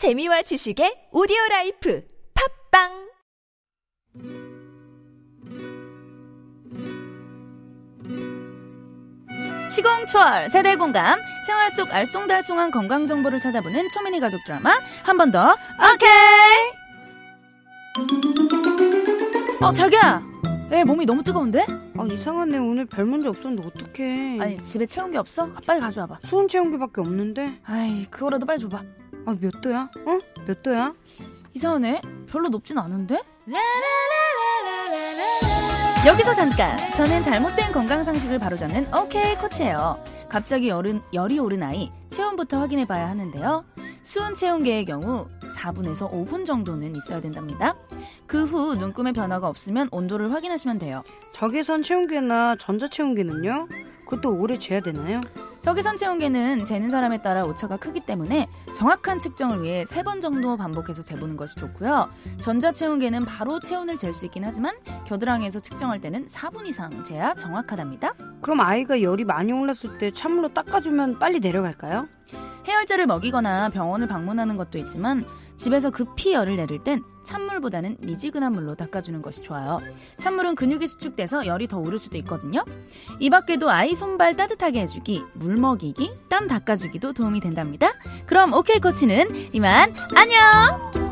재미와 지식의 오디오 라이프 팟빵! 시공초월 세대 공감 생활 속 알쏭달쏭한 건강 정보를 찾아보는 초미니 가족 드라마 한 번 더 오케이! 어 자기야! 왜 몸이 너무 뜨거운데? 아 이상하네. 오늘 별 문제 없었는데 어떡해. 아니 집에 체온계 없어? 아, 빨리 가져와봐. 수은 체온계밖에 없는데? 아이 그거라도 빨리 줘봐 아 몇 도야? 어? 몇 도야? 이상하네 별로 높진 않은데? 여기서 잠깐 저는 잘못된 건강 상식을 바로잡는 오케이 코치예요 갑자기 열은, 열이 오른 아이 체온부터 확인해 봐야 하는데요 수온 체온계의 경우 4분에서 5분 정도는 있어야 된답니다 그 후 눈금의 변화가 없으면 온도를 확인하시면 돼요 적외선 체온계나 전자체온계는요? 그것도 오래 재야 되나요? 적외선 체온계는 재는 사람에 따라 오차가 크기 때문에 정확한 측정을 위해 3번 정도 반복해서 재보는 것이 좋고요. 전자체온계는 바로 체온을 잴 수 있긴 하지만 겨드랑이에서 측정할 때는 4분 이상 재야 정확하답니다. 그럼 아이가 열이 많이 올랐을 때 찬물로 닦아주면 빨리 내려갈까요? 해열제를 먹이거나 병원을 방문하는 것도 있지만 집에서 급히 열을 내릴 땐 찬물보다는 미지근한 물로 닦아주는 것이 좋아요. 찬물은 근육이 수축돼서 열이 더 오를 수도 있거든요. 이 밖에도 아이 손발 따뜻하게 해주기, 물 먹이기, 땀 닦아주기도 도움이 된답니다. 그럼 오케이 코치는 이만 안녕!